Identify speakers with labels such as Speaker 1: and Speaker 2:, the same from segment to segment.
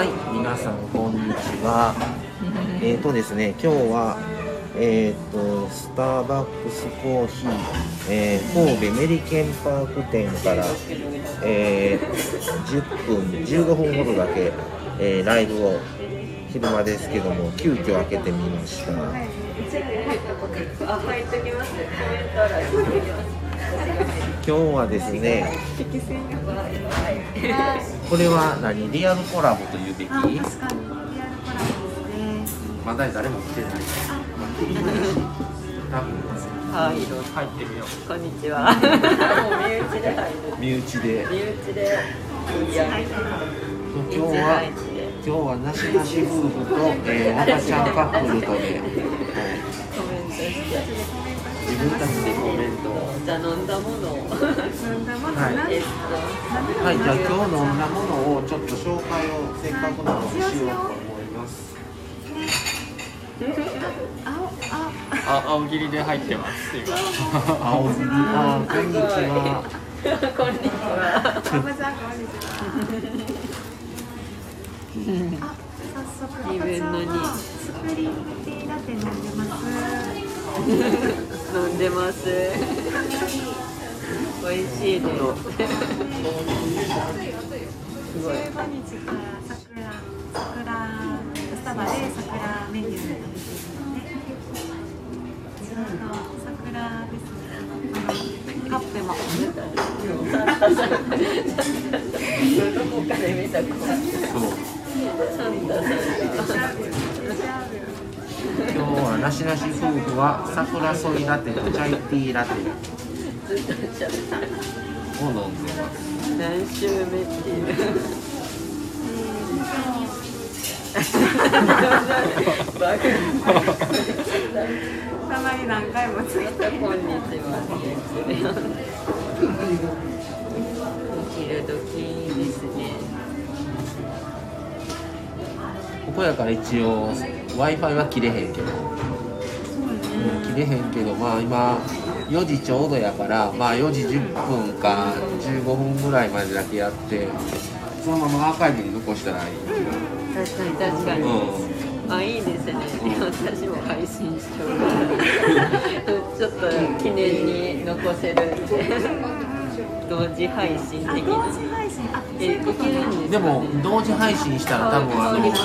Speaker 1: はい、皆さんこんにちは。えっ、とですね、今日はえっ、とスターバックスコーヒー、えー神戸メリケンパーク店から、えー10分15分ほどだけ、えーライブを昼間ですけども急遽開けてみました。
Speaker 2: あ、入っときます。コメント欄に入っときます。
Speaker 1: 今日はですね、これは何？リアルコラボというべき？
Speaker 3: あ、確かにリアルコラボですね。
Speaker 1: まだ誰も来てない。多分
Speaker 2: はい、
Speaker 1: 入ってみよ
Speaker 2: こんにちは。もう身内で入る。
Speaker 1: う。身内で。
Speaker 2: 身内で。いや、
Speaker 1: 今日は今日はなしなし夫婦と、えー、赤ちゃんカップルとで、はい
Speaker 2: コメントして。
Speaker 1: 自分たちでコメントを。
Speaker 2: じゃあ飲んだものを。
Speaker 3: 飲んだもの
Speaker 1: はいはい、じゃあ今日飲んだものをちょっと紹介をせっかくなのでしようと思います。
Speaker 3: 青、青、
Speaker 4: あ、青切りで入ってます。今。
Speaker 1: 青木あーこんにちは。
Speaker 2: と。こんにちは。
Speaker 3: こんにちは。あ、早速
Speaker 2: 二分の
Speaker 3: スプリンティーラテ飲んでます。
Speaker 2: 飲んでます。美味しいです。すごい。
Speaker 3: 15日から桜、桜、スタバで桜メニューを食べてい。るので、ずっと桜ですね。あのカップも。
Speaker 2: ど。
Speaker 1: 今日はなしなし夫婦は桜ソイラテとチャイティーラテ
Speaker 2: ずっと喋った。
Speaker 1: を飲んでます。
Speaker 2: 何週目っていう。バグ。
Speaker 3: たまに何回もつい
Speaker 2: たこんにちは。お昼時ですね。
Speaker 1: ここやから一応 Wi-Fi は切れへんけど、うん、切れへんけどまあ今4時ちょうどやからまあ4時10分か15分ぐらいまでだけやってそのままアーカイブに残したらいい。
Speaker 2: 確かに確かに。
Speaker 1: う
Speaker 2: あいいですね。私も配信しよう。ちょっと記念に残せるんで。同時配信
Speaker 3: あ、
Speaker 2: 的
Speaker 3: 同
Speaker 2: な。
Speaker 3: 時配信。あ、
Speaker 2: え、いけるんですか。
Speaker 1: でも同時配信したら多分あの、うんうん、
Speaker 2: あ、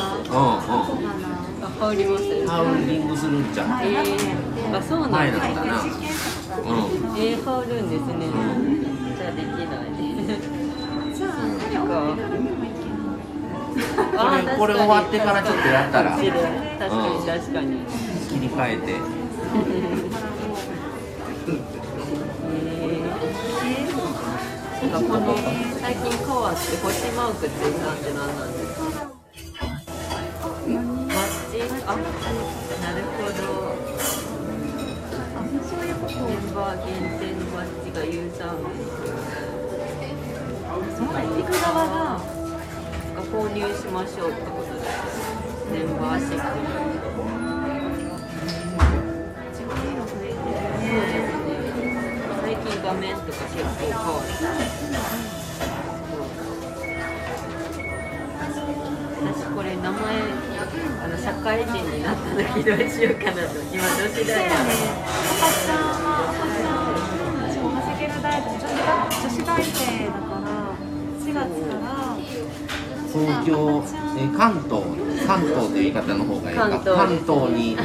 Speaker 2: 羽織ります。
Speaker 1: ハウリングするんじゃん。
Speaker 2: えー、あ、そうなん
Speaker 1: 前
Speaker 2: ですか。
Speaker 1: なんだな。
Speaker 3: 実験者
Speaker 1: うん。
Speaker 2: えー、羽織るんですね。じゃあできない。
Speaker 3: じゃあ、これ終わってからでもいけ
Speaker 1: これこれ終わってからちょっとやったら
Speaker 2: 確かに確かに。
Speaker 1: 切り替えて。
Speaker 2: なんかこの最近変わって星マークっていうのって何なんですか。マッチ？あ、なるほど。限定のバッジがユーザー名。
Speaker 3: そうだ、行く側が。
Speaker 2: 購入しましょうってことで。メンバーシップ。
Speaker 3: 自分にも増えてる
Speaker 2: そうですね。最近画面とか結構変わるあの社会人になった時どうしようかなと今女子
Speaker 3: そうやね
Speaker 2: 大学。
Speaker 3: 赤ちゃんは赤ちゃん私もはじける大女子大女子大生だから4月から
Speaker 1: 東京、え関東、関東という言い方の方がいいか。
Speaker 2: 関東
Speaker 1: に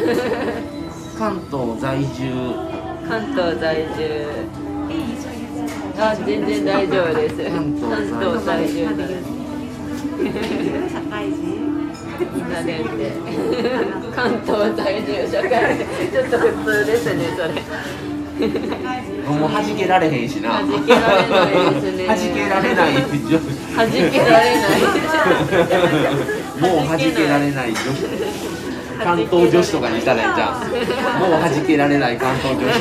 Speaker 1: 関東在住。
Speaker 2: 関東在住。あ全然大丈夫です。
Speaker 1: 関東在
Speaker 2: 住なれんで。関東在住社会人ちょっと普通ですねそれ。
Speaker 1: もう弾けられへんしな。
Speaker 2: 弾けられないですね
Speaker 1: 弾けられない女子。
Speaker 2: 弾けられない。
Speaker 1: もう弾けられない。関東女子とかにしたらいいじゃん。もう弾けられない関東女子。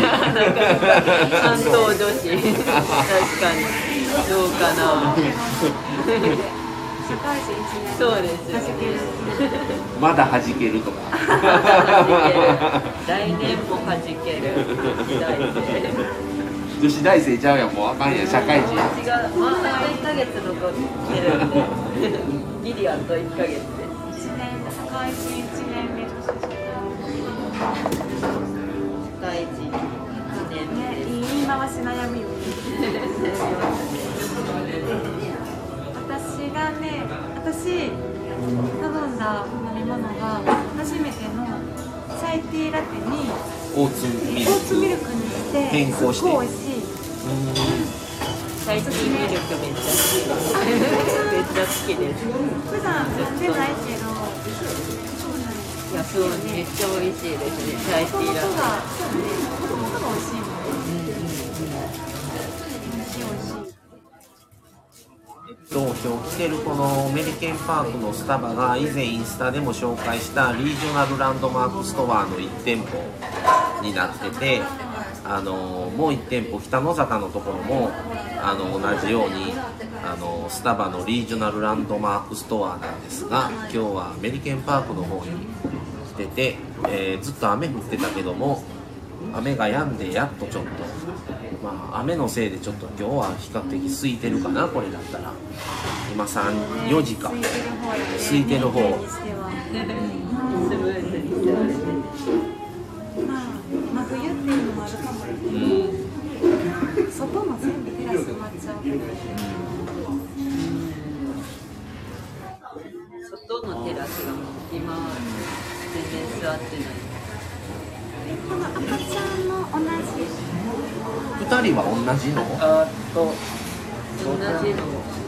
Speaker 2: 関東女子確かにどうかな
Speaker 3: 社会人。一年
Speaker 2: そうです
Speaker 3: はじける
Speaker 1: まだ弾けるとか。
Speaker 2: 来年も弾ける
Speaker 1: 女子大生ちゃうやんもうあかんやん社会人
Speaker 2: 違うまだ1ヶ月残ってるんでギリアンと1ヶ月です
Speaker 3: 一年社会人一年目。女子社
Speaker 2: 第一1年目。
Speaker 3: 言い回し悩みよ私がね私頼んだ飲み物が初めてのチャイティーラテに
Speaker 1: オーツミル
Speaker 3: オーツミルクにして
Speaker 1: 変更して。
Speaker 3: すっごい美味しい
Speaker 2: 最近ミルクめっちゃ好きです。めっちゃ好きです
Speaker 3: 普段飲んでないけど
Speaker 2: いやそうめっちゃ美味しいですね。チャイティーラテ
Speaker 1: 日来てるこのメリケンパークのスタバが以前インスタでも紹介したリージョナルランドマークストアの1店舗になっててあのもう1店舗北野坂のところもあの同じようにあのスタバのリージョナルランドマークストアなんですが今日はメリケンパークの方に来てて、えーずっと雨降ってたけども雨が止んでやっとちょっとまあ雨のせいでちょっと今日は比較的空いてるかなこれだったら。今34時か。
Speaker 3: 空いてる方やね。
Speaker 1: 空いてる方
Speaker 3: 人間にしては
Speaker 2: スムーズにしてあれて
Speaker 3: まあ真冬っていうのもあるかもやけど
Speaker 1: うん
Speaker 3: 外も全部テラス埋まっちゃうけど
Speaker 2: 外のテラスが今全然座ってない。
Speaker 3: この赤ちゃんの同じ
Speaker 1: 2人は同じの？
Speaker 4: あーっと
Speaker 2: 同じの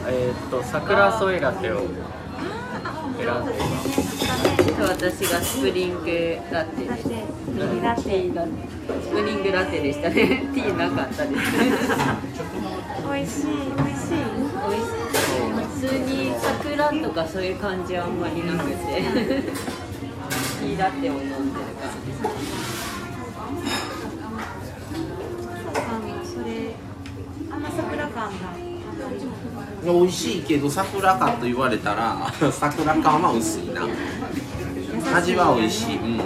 Speaker 4: えーっと桜添えラテを選んでいます
Speaker 2: 私がスプリングラテ
Speaker 3: だって
Speaker 2: で
Speaker 3: ミニラテ
Speaker 2: スプリングラテでしたねティーなかったです
Speaker 3: 美味しい美味しい
Speaker 2: 美味しい普通に桜とかそういう感じはあんまりなくてティーラテを飲んでる感じです
Speaker 3: ん。ま桜感が
Speaker 1: 美味しいけど桜かと言われたら 桜感は薄いな。味は美味しい、うん、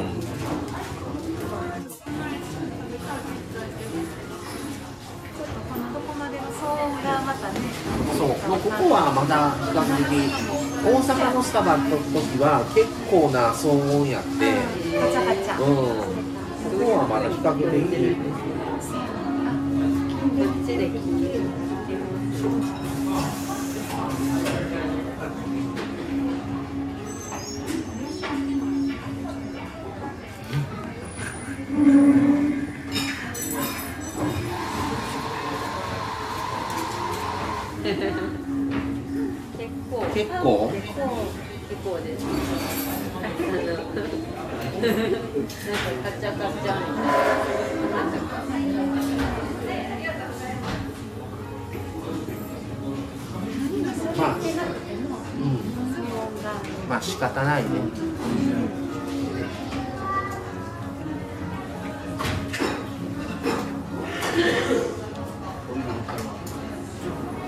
Speaker 1: そう。ここはまだ比較的大阪のスタバの時は結構な騒音やって。うん。ここはまだ比較的
Speaker 2: 結構。
Speaker 1: 結構
Speaker 2: です。なんかカチャカチャみたいな。
Speaker 1: まあ、うん、まあ仕方ないね。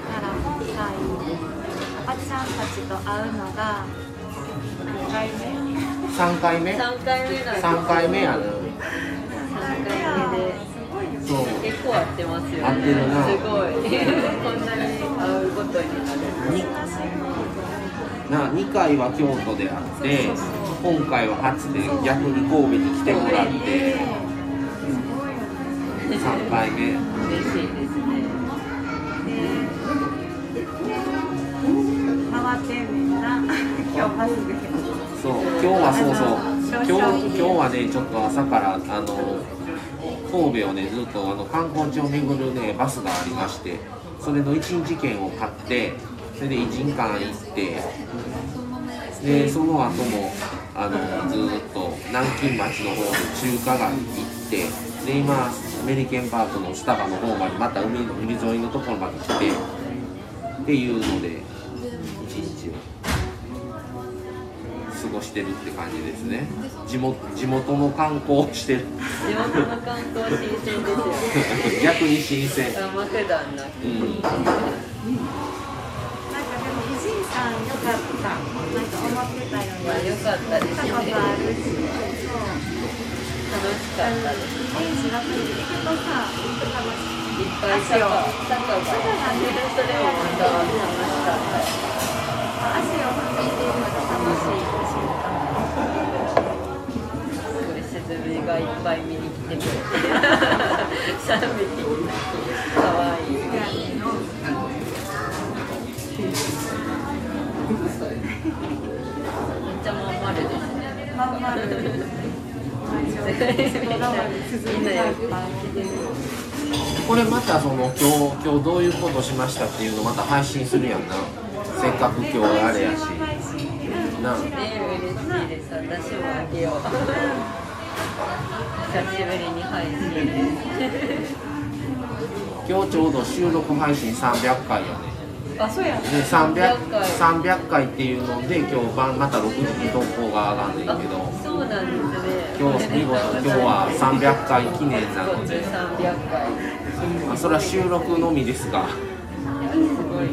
Speaker 3: だから今回赤ちゃんたちと会うのが何回目
Speaker 1: 3回目
Speaker 2: 3回目なんです
Speaker 1: 3回目やな
Speaker 2: 3回目です
Speaker 3: ごいよ
Speaker 1: そう。
Speaker 2: 結構合ってますよね。
Speaker 1: 合ってるな。
Speaker 2: すごい。こんなに会うことになる。
Speaker 1: にな2回は京都であって今回は初で逆に神戸に来てもらって3回目。
Speaker 2: 嬉しいですね。
Speaker 3: 回ってんねんな。今日バスで
Speaker 1: そう今日はそうそう。今日今日はねちょっと朝からあの神戸をねずっとあの観光地を巡るねバスがありましてそれの1日券を買ってそれで1時間行ってでその後もあのずっと南京町の方の中華街行ってで今アメリケンパークのスタバの方までまた海海沿いのところまで来てっていうので過ごしてるって感じですね。地元地元の観光をしてる。
Speaker 2: 地元の観光新鮮ですよね。
Speaker 1: 逆に新鮮。
Speaker 2: あんま普段なく
Speaker 1: うん。
Speaker 3: なんかでも伊集院さんよかった。なんか思ってたよ
Speaker 2: まあ
Speaker 3: り
Speaker 2: 良かったです。ね楽しかったです。
Speaker 3: 電子だと行くとさ楽しい。
Speaker 2: い。っぱい。坂坂がそれもまた楽しかったです
Speaker 3: 足
Speaker 2: これスズメがいっぱい見に来てくれて3匹かわいいめっちゃまん丸ですね
Speaker 3: まん丸
Speaker 1: これまたその今日今日どういうことしましたっていうのまた配信するやんなせっかく今日あれやしな
Speaker 2: ね嬉しいです私もあげよう久しぶりに配信です。
Speaker 1: 今日ちょうど収録配信300回やね。
Speaker 2: あそうや。
Speaker 1: で 300,
Speaker 2: 回。
Speaker 1: 300回っていうので今日晩また6時に投稿が上がんねんけど。
Speaker 2: そうなんですね。
Speaker 1: 今日見事今日は300回記念なので、
Speaker 2: 300回。
Speaker 1: まあ、それは収録のみですが。
Speaker 2: すごい。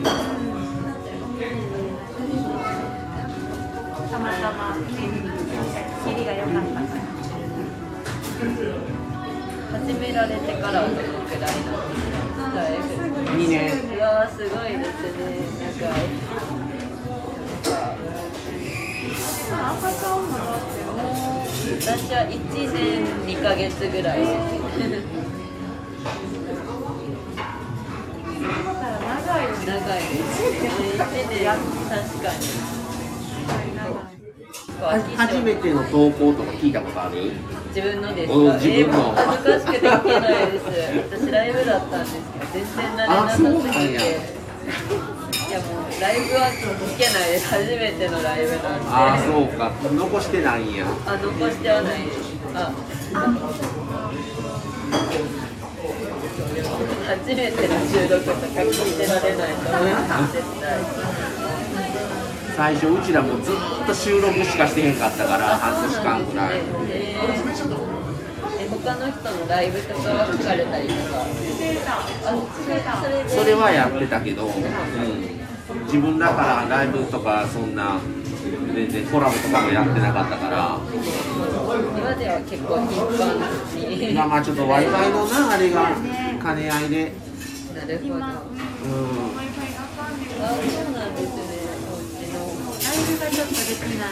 Speaker 3: たまたま
Speaker 2: 始められてからはどのくらいなんですかライブ
Speaker 1: 2年
Speaker 2: うわーすごいですね。なんか
Speaker 3: 赤ちゃんもだってもう
Speaker 2: 私は1年2ヶ月ぐらい。です
Speaker 3: だから長いよね。
Speaker 2: 長い。です1年。確かに
Speaker 1: 初めての投稿とか聞いたことある？
Speaker 2: 自分のです
Speaker 1: お
Speaker 2: か
Speaker 1: 自分の。
Speaker 2: えー恥ずかしくて聞けないです。私ライブだったんですけど全然慣れなさすぎて。いやもうライブは聞けないです。初めてのライブなんで。
Speaker 1: ああそうか。残してないんや。
Speaker 2: あ残してはない。ですあ。初めての収録とか聞いてられないと思います絶対
Speaker 1: 最初うちらもずっと収録しかしてへんかったから半年間ぐらい
Speaker 2: えー、他の人のライブとかは聞かれたりとかあそれ
Speaker 1: はやってたけど、うん、自分だからライブとかそんな全然コラボとかもやってなかったから。
Speaker 2: 今では結構頻繁に。
Speaker 1: 今まあちょっと w i f i のなあれが兼ね合いで、
Speaker 2: なるほど。あ
Speaker 1: うん、
Speaker 3: Wi-Fi がかんでる
Speaker 2: そうなんですねお家の
Speaker 3: ライブがちょっとできない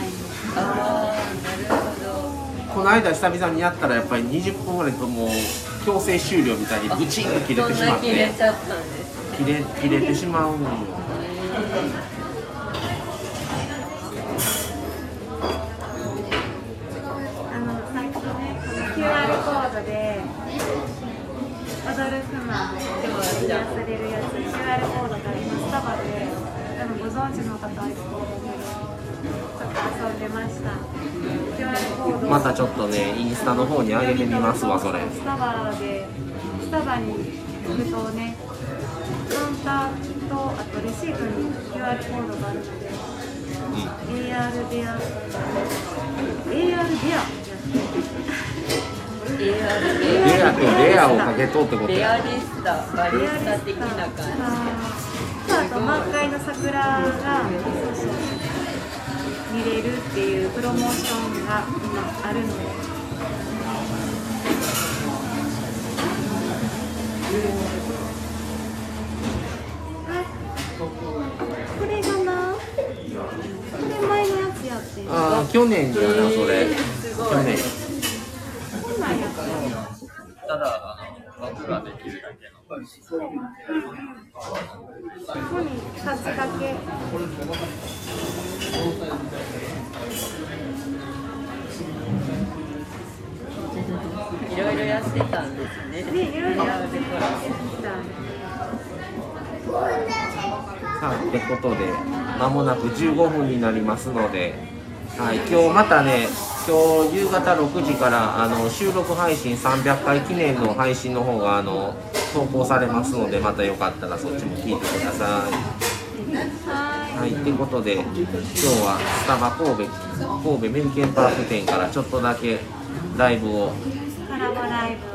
Speaker 2: ああなるほ
Speaker 1: この間久々にやったらやっぱり20分ぐらいともう強制終了みたいにブチンと切れてしまって
Speaker 2: な切れちゃったんです
Speaker 1: 切れ切れてしまうんよ
Speaker 3: あのさっきねこの QR コードで踊るクマ癒されるやつ QR コードが今スタバで多分ご存知の方はちょっと遊んでました。
Speaker 1: またちょっとねインスタの方に上げてみますわそれ。
Speaker 3: スタバでスタバに行くとねカウンターとあとレシートに QR コードがあるので AR ベア AR ベア
Speaker 2: AR
Speaker 1: レアとレアをかけとうってこと
Speaker 2: レア
Speaker 1: や
Speaker 2: リスタ。バリスタ的な感
Speaker 3: あと満開の桜がそうそう見れるっていうプロモーションが今あるので。これがな、これ前のやつやって。
Speaker 1: ああ去年じゃなそれ去年
Speaker 3: こんなんやった
Speaker 4: ただあの枠ができるだけの
Speaker 3: ここに立ちかけ。
Speaker 2: いろいろやってたんですね
Speaker 3: ね、いろいろやってた。
Speaker 1: さあってことで間もなく15分になりますので、はい、今日またね今日夕方6時からあの収録配信300回記念の配信の方があの投稿されますのでまたよかったらそっちも聞いてください。はい、ってことで今日はスタバ神戸神戸メリケンパーク店からちょっとだけライブを
Speaker 3: コラボライブを。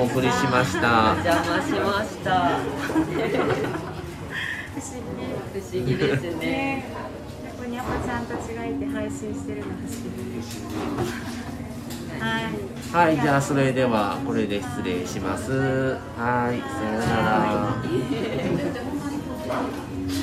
Speaker 1: お送りしました。
Speaker 2: 邪魔しました
Speaker 3: 不思議ね。
Speaker 2: 不思議ですね
Speaker 3: ね、ここに赤ちゃんたちがいて配信してるの不思議。
Speaker 1: はい。じゃあそれではこれで失礼します。はい、さようなら。